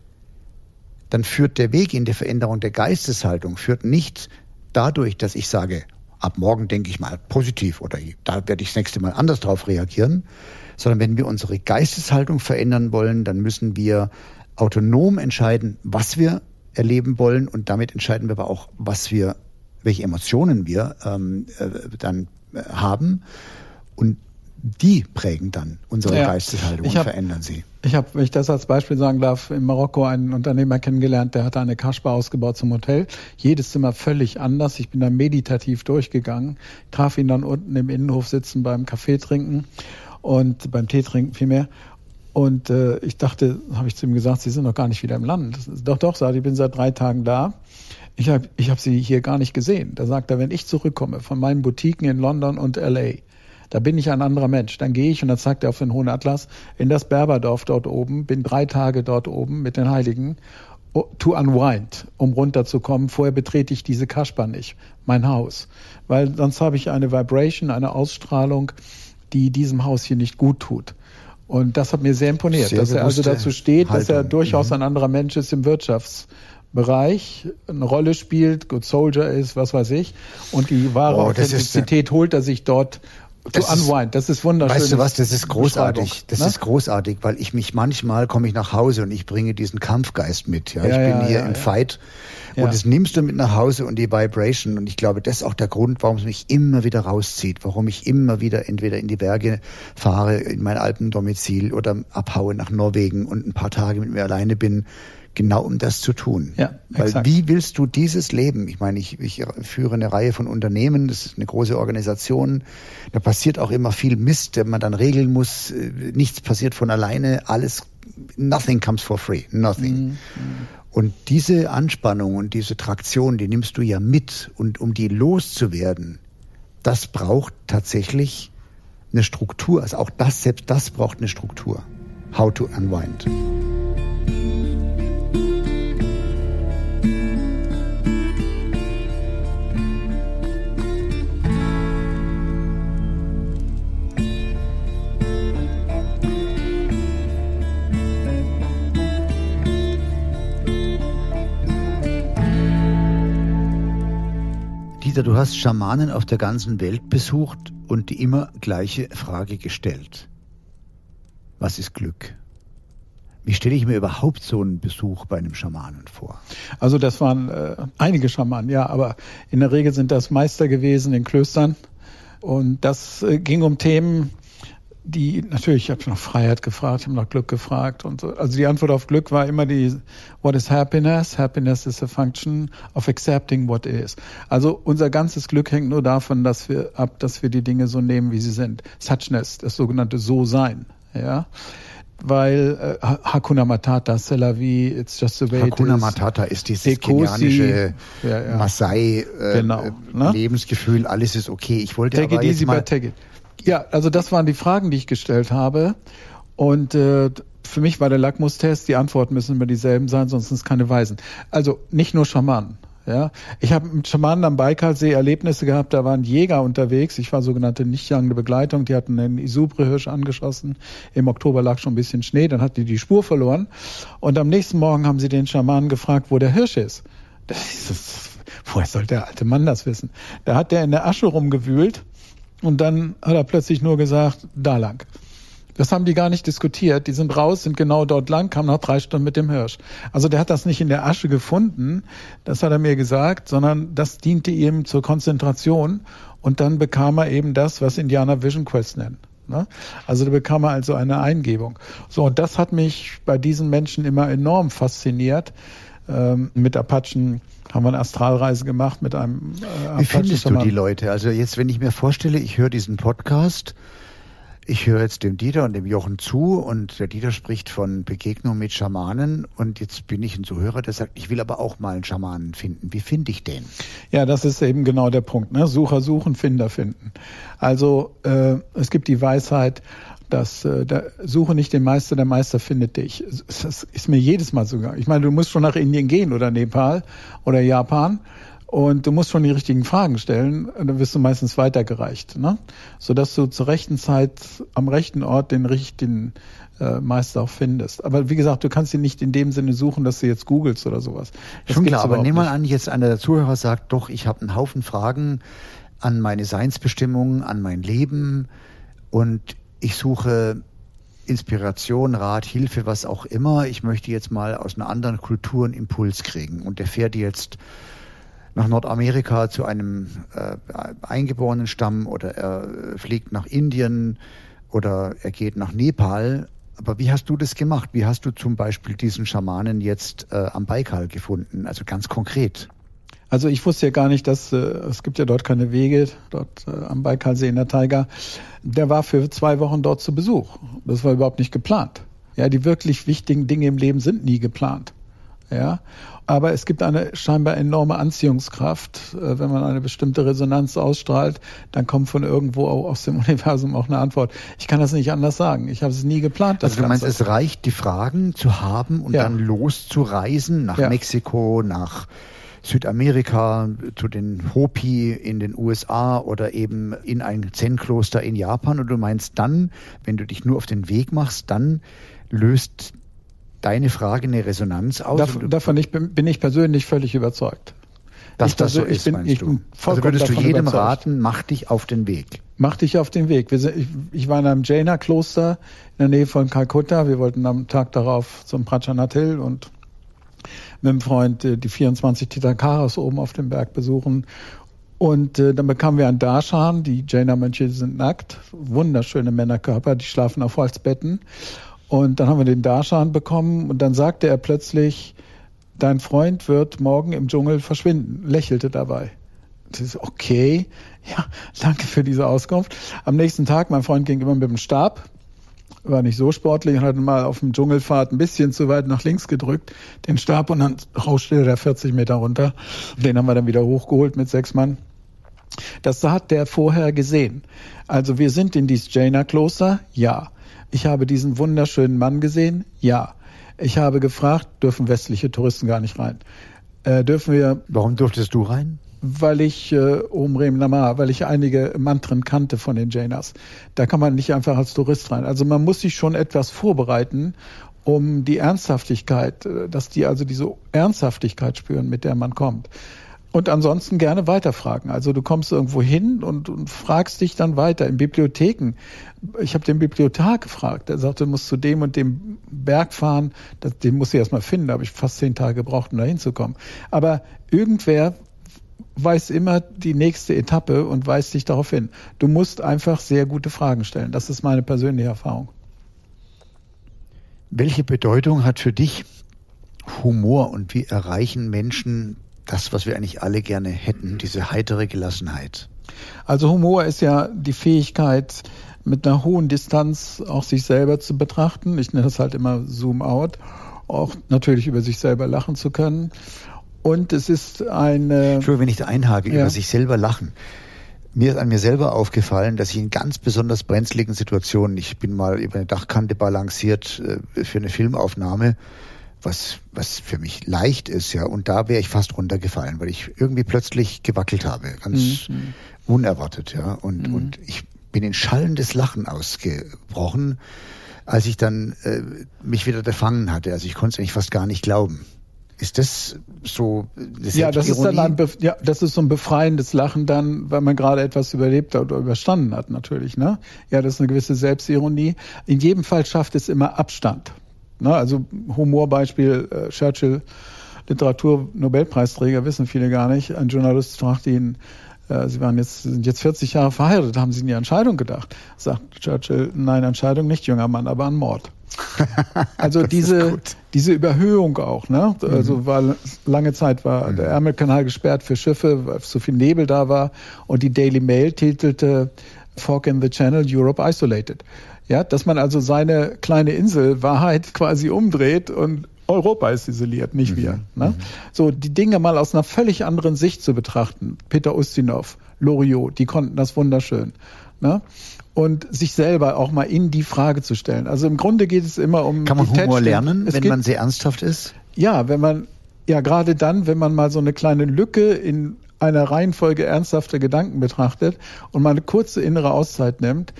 dann führt der Weg in die Veränderung der Geisteshaltung, führt nicht dadurch, dass ich sage, ab morgen denke ich mal positiv oder da werde ich das nächste Mal anders drauf reagieren, sondern wenn wir unsere Geisteshaltung verändern wollen, dann müssen wir autonom entscheiden, was wir erleben wollen und damit entscheiden wir aber auch, was wir, welche Emotionen wir ähm, äh, dann äh, haben und die prägen dann unsere ja, Geisteshaltung und hab, verändern sie. Ich habe, wenn ich das als Beispiel sagen darf, in Marokko einen Unternehmer kennengelernt, der hatte eine Kaschbar ausgebaut zum Hotel. Jedes Zimmer völlig anders. Ich bin da meditativ durchgegangen, traf ihn dann unten im Innenhof sitzen beim Kaffee trinken und beim Tee trinken vielmehr. Und äh, ich dachte, habe ich zu ihm gesagt, Sie sind noch gar nicht wieder im Land. Doch, doch, sagte ich, bin seit drei Tagen da. Ich habe ich hab sie hier gar nicht gesehen. Da sagt er, wenn ich zurückkomme von meinen Boutiquen in London und LA, da bin ich ein anderer Mensch. Dann gehe ich und dann zeigt er auf den Hohen Atlas in das Berberdorf dort oben, bin drei Tage dort oben mit den Heiligen to unwind, um runterzukommen. Vorher betrete ich diese Kaspar nicht, mein Haus, weil sonst habe ich eine Vibration, eine Ausstrahlung, die diesem Haus hier nicht gut tut. Und das hat mir sehr imponiert, sehr dass er also dazu steht, Haltung. dass er durchaus mhm. ein anderer Mensch ist im Wirtschaftsbereich, eine Rolle spielt, Good Soldier ist, was weiß ich. Und die wahre oh, Authentizität holt er sich dort to unwind. Das ist wunderschön. Weißt du was, das ist großartig. Das ne? ist großartig, weil ich mich manchmal komme ich nach Hause und ich bringe diesen Kampfgeist mit. Ja, ja ich bin ja, hier ja, im Fight und das nimmst du mit nach Hause und die Vibration. Und ich glaube, das ist auch der Grund, warum es mich immer wieder rauszieht, warum ich immer wieder entweder in die Berge fahre, in mein Alpendomizil oder abhaue nach Norwegen und ein paar Tage mit mir alleine bin genau um das zu tun. Ja, Weil exakt. wie willst du dieses Leben? Ich meine, ich, ich führe eine Reihe von Unternehmen, das ist eine große Organisation, da passiert auch immer viel Mist, den man dann regeln muss. Äh, nichts passiert von alleine, alles, nothing comes for free, nothing. Mhm. Und diese Anspannung und diese Traktion, die nimmst du ja mit. Und um die loszuwerden, das braucht tatsächlich eine Struktur. Also auch das, selbst das braucht eine Struktur. How to unwind. Dieter, du hast Schamanen auf der ganzen Welt besucht und die immer gleiche Frage gestellt. Was ist Glück? Wie stelle ich mir überhaupt so einen Besuch bei einem Schamanen vor? Also das waren äh, einige Schamanen, ja, aber in der Regel sind das Meister gewesen in Klöstern. Und das äh, ging um Themen, die natürlich, ich habe nach Freiheit gefragt, ich habe nach Glück gefragt und so. Also die Antwort auf Glück war immer die What is happiness? Happiness is a function of accepting what is. Also unser ganzes Glück hängt nur davon, dass wir ab, dass wir die Dinge so nehmen, wie sie sind. Suchness, das sogenannte So-Sein, ja. Weil äh, Hakuna Matata, C'est la vie, it's just the way Hakuna Matata ist dieses Dekosi, kenianische ja, ja. Masai äh, genau, ne? Lebensgefühl, alles ist okay. Ich wollte take aber it easy, but take it. Ja, also das waren die Fragen, die ich gestellt habe. Und äh, für mich war der Lackmustest, die Antworten müssen immer dieselben sein, sonst sind es keine Weisen. Also nicht nur Schamanen. Ja, ich habe mit Schamanen am Baikalsee Erlebnisse gehabt, da waren Jäger unterwegs. Ich war sogenannte nicht jagende Begleitung. Die hatten einen Isubre-Hirsch angeschossen. Im Oktober lag schon ein bisschen Schnee, dann hat die die Spur verloren. Und am nächsten Morgen haben sie den Schamanen gefragt, wo der Hirsch ist. Das ist woher soll der alte Mann das wissen? Da hat der in der Asche rumgewühlt und dann hat er plötzlich nur gesagt, da lang. Das haben die gar nicht diskutiert. Die sind raus, sind genau dort lang, kamen nach drei Stunden mit dem Hirsch. Also der hat das nicht in der Asche gefunden, das hat er mir gesagt, sondern das diente ihm zur Konzentration. Und dann bekam er eben das, was Indianer Vision Quest nennen. Ne? Also da bekam er also eine Eingebung. So, und das hat mich bei diesen Menschen immer enorm fasziniert. Ähm, mit Apachen haben wir eine Astralreise gemacht mit einem äh, Wie findest du die Leute? Also jetzt, wenn ich mir vorstelle, ich höre diesen Podcast, ich höre jetzt dem Dieter und dem Jochen zu und der Dieter spricht von Begegnung mit Schamanen und jetzt bin ich ein Zuhörer, der sagt, ich will aber auch mal einen Schamanen finden. Wie finde ich den? Ja, das ist eben genau der Punkt. Ne? Sucher suchen, Finder finden. Also äh, es gibt die Weisheit, dass äh, da, suche nicht den Meister, der Meister findet dich. Das ist mir jedes Mal sogar. Ich meine, du musst schon nach Indien gehen oder Nepal oder Japan und du musst schon die richtigen Fragen stellen, dann wirst du meistens weitergereicht, ne? sodass du zur rechten Zeit am rechten Ort den richtigen äh, Meister auch findest. Aber wie gesagt, du kannst ihn nicht in dem Sinne suchen, dass du jetzt googelst oder sowas. Das schon klar, aber nehmen wir an, jetzt einer der Zuhörer sagt, doch, ich habe einen Haufen Fragen an meine Seinsbestimmung, an mein Leben und ich suche Inspiration, Rat, Hilfe, was auch immer. Ich möchte jetzt mal aus einer anderen Kultur einen Impuls kriegen. Und der fährt jetzt nach Nordamerika zu einem äh, eingeborenen Stamm oder er fliegt nach Indien oder er geht nach Nepal. Aber wie hast du das gemacht? Wie hast du zum Beispiel diesen Schamanen jetzt äh, am Baikal gefunden? Also ganz konkret. Also ich wusste ja gar nicht, dass äh, es gibt ja dort keine Wege, dort äh, am Baikalsee in der Taiga. Der war für zwei Wochen dort zu Besuch. Das war überhaupt nicht geplant. Ja, die wirklich wichtigen Dinge im Leben sind nie geplant. Ja, aber es gibt eine scheinbar enorme Anziehungskraft. Äh, wenn man eine bestimmte Resonanz ausstrahlt, dann kommt von irgendwo aus dem Universum auch eine Antwort. Ich kann das nicht anders sagen. Ich habe es nie geplant. also du meinst, es reicht, die Fragen zu haben und ja. dann loszureisen nach ja. Mexiko, nach Südamerika, zu den Hopi in den USA oder eben in ein Zen-Kloster in Japan. Und du meinst dann, wenn du dich nur auf den Weg machst, dann löst deine Frage eine Resonanz aus? Dav davon ich bin, bin, ich persönlich völlig überzeugt. Dass ich das so ist, bin, meinst du? Also würdest du jedem überzeugt. raten, mach dich auf den Weg. Mach dich auf den Weg. Sind, ich, ich, war in einem Jaina-Kloster in der Nähe von Kalkutta. Wir wollten am Tag darauf zum Prachanath Hill und mit einem Freund äh, die 24 Titankaras oben auf dem Berg besuchen. Und äh, dann bekamen wir einen Darshan. Die Jaina-Mönche sind nackt. Wunderschöne Männerkörper, die schlafen auf Holzbetten. Und dann haben wir den Darshan bekommen und dann sagte er plötzlich, dein Freund wird morgen im Dschungel verschwinden, lächelte dabei. Das ist okay, ja, danke für diese Auskunft. Am nächsten Tag, mein Freund ging immer mit dem Stab, war nicht so sportlich und hat mal auf dem Dschungelfahrt ein bisschen zu weit nach links gedrückt, den Stab und dann rauschte der 40 Meter runter. Den haben wir dann wieder hochgeholt mit sechs Mann. Das hat der vorher gesehen. Also wir sind in dieses Jaina-Kloster, ja. Ich habe diesen wunderschönen Mann gesehen. Ja. Ich habe gefragt, dürfen westliche Touristen gar nicht rein? Äh, dürfen wir. Warum durftest du rein? Weil ich äh, Om Rem Lama, weil ich einige Mantren kannte von den Jainas. Da kann man nicht einfach als Tourist rein. Also man muss sich schon etwas vorbereiten, um die Ernsthaftigkeit, äh, dass die also diese Ernsthaftigkeit spüren, mit der man kommt. Und ansonsten gerne weiterfragen. Also du kommst irgendwo hin und, und fragst dich dann weiter. In Bibliotheken. Ich habe den Bibliothek gefragt. Er sagte, du musst zu dem und dem Berg fahren. Das, den musst du erst mal finden. Da habe ich fast zehn Tage gebraucht, um da hinzukommen. Aber irgendwer weiß immer die nächste Etappe und weist dich darauf hin. Du musst einfach sehr gute Fragen stellen. Das ist meine persönliche Erfahrung. Welche Bedeutung hat für dich Humor und wie erreichen Menschen das, was wir eigentlich alle gerne hätten, diese heitere Gelassenheit. Also Humor ist ja die Fähigkeit, mit einer hohen Distanz auch sich selber zu betrachten. Ich nenne das halt immer Zoom out. Auch natürlich über sich selber lachen zu können. Und es ist eine. Entschuldigung, wenn ich da einhake, ja. über sich selber lachen. Mir ist an mir selber aufgefallen, dass ich in ganz besonders brenzligen Situationen, ich bin mal über eine Dachkante balanciert äh, für eine Filmaufnahme, was, was für mich leicht ist, ja. Und da wäre ich fast runtergefallen, weil ich irgendwie plötzlich gewackelt habe, ganz mhm. unerwartet, ja. Und, mhm. und ich bin in schallendes Lachen ausgebrochen, als ich dann äh, mich wieder gefangen hatte. Also ich konnte es eigentlich fast gar nicht glauben. Ist das so? Das ja, das ist dann ein ja, das ist so ein befreiendes Lachen dann, weil man gerade etwas überlebt hat oder überstanden hat natürlich. Ne? Ja, das ist eine gewisse Selbstironie. In jedem Fall schafft es immer Abstand. Ne? Also Humorbeispiel, äh, Churchill, Literatur-Nobelpreisträger, wissen viele gar nicht. Ein Journalist fragt ihn, äh, Sie waren jetzt, sind jetzt 40 Jahre verheiratet, haben Sie in die Entscheidung gedacht? Sagt Churchill, nein, Entscheidung nicht, junger Mann, aber an Mord. Also diese, diese Überhöhung auch, ne? Also mhm. war lange Zeit war mhm. der Ärmelkanal gesperrt für Schiffe, weil so viel Nebel da war und die Daily Mail titelte Fog in the Channel, Europe Isolated. Ja, dass man also seine kleine Insel Wahrheit quasi umdreht und Europa ist isoliert, nicht mhm. wir. Ne? Mhm. So die Dinge mal aus einer völlig anderen Sicht zu betrachten. Peter Ustinov, Loriot, die konnten das wunderschön. Ne? Und sich selber auch mal in die Frage zu stellen. Also im Grunde geht es immer um. Kann man Humor lernen, es wenn geht, man sehr ernsthaft ist? Ja, wenn man ja gerade dann, wenn man mal so eine kleine Lücke in einer Reihenfolge ernsthafter Gedanken betrachtet und mal eine kurze innere Auszeit nimmt,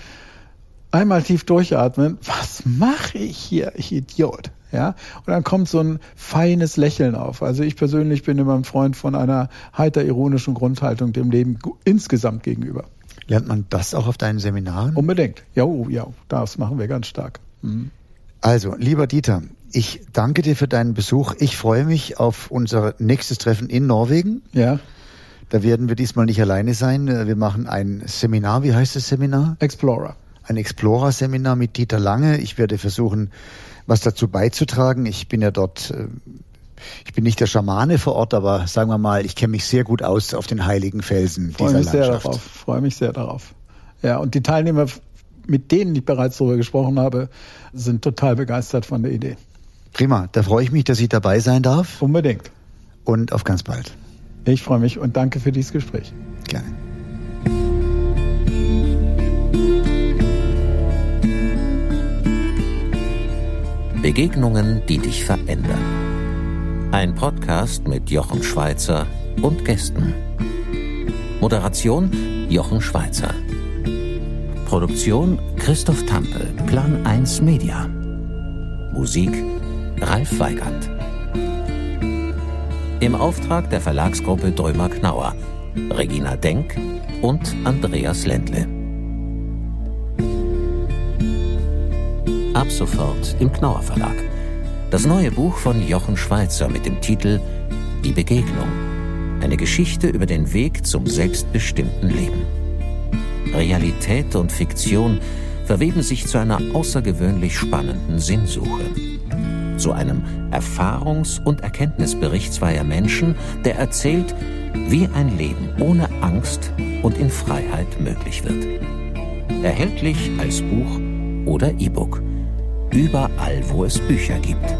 einmal tief durchatmen, was mache ich hier, ich Idiot? Ja, und dann kommt so ein feines Lächeln auf. Also ich persönlich bin immer ein Freund von einer heiter ironischen Grundhaltung dem Leben insgesamt gegenüber. Lernt man das auch auf deinen Seminaren? Unbedingt. Ja, oh, ja, das machen wir ganz stark. Mhm. Also, lieber Dieter, ich danke dir für deinen Besuch. Ich freue mich auf unser nächstes Treffen in Norwegen. Ja. Da werden wir diesmal nicht alleine sein. Wir machen ein Seminar. Wie heißt das Seminar? Explorer ein Explorer-Seminar mit Dieter Lange. Ich werde versuchen, was dazu beizutragen. Ich bin ja dort, äh, ich bin nicht der Schamane vor Ort, aber sagen wir mal, ich kenne mich sehr gut aus auf den heiligen Felsen freue dieser mich Landschaft. Sehr darauf, freue mich sehr darauf. Ja, und die Teilnehmer, mit denen ich bereits darüber gesprochen habe, sind total begeistert von der Idee. Prima, da freue ich mich, dass ich dabei sein darf. Unbedingt. Und auf ganz bald. Ich freue mich und danke für dieses Gespräch. Gerne. Begegnungen, die dich verändern. Ein Podcast mit Jochen Schweizer und Gästen. Moderation Jochen Schweizer. Produktion Christoph Tampe, Plan 1 Media. Musik Ralf Weigand. Im Auftrag der Verlagsgruppe Drömer Knauer, Regina Denk und Andreas Ländle. Ab sofort im Knauer Verlag. Das neue Buch von Jochen Schweizer mit dem Titel Die Begegnung. Eine Geschichte über den Weg zum selbstbestimmten Leben. Realität und Fiktion verweben sich zu einer außergewöhnlich spannenden Sinnsuche. Zu einem Erfahrungs- und Erkenntnisbericht zweier Menschen, der erzählt, wie ein Leben ohne Angst und in Freiheit möglich wird. Erhältlich als Buch oder E-Book. Überall, wo es Bücher gibt.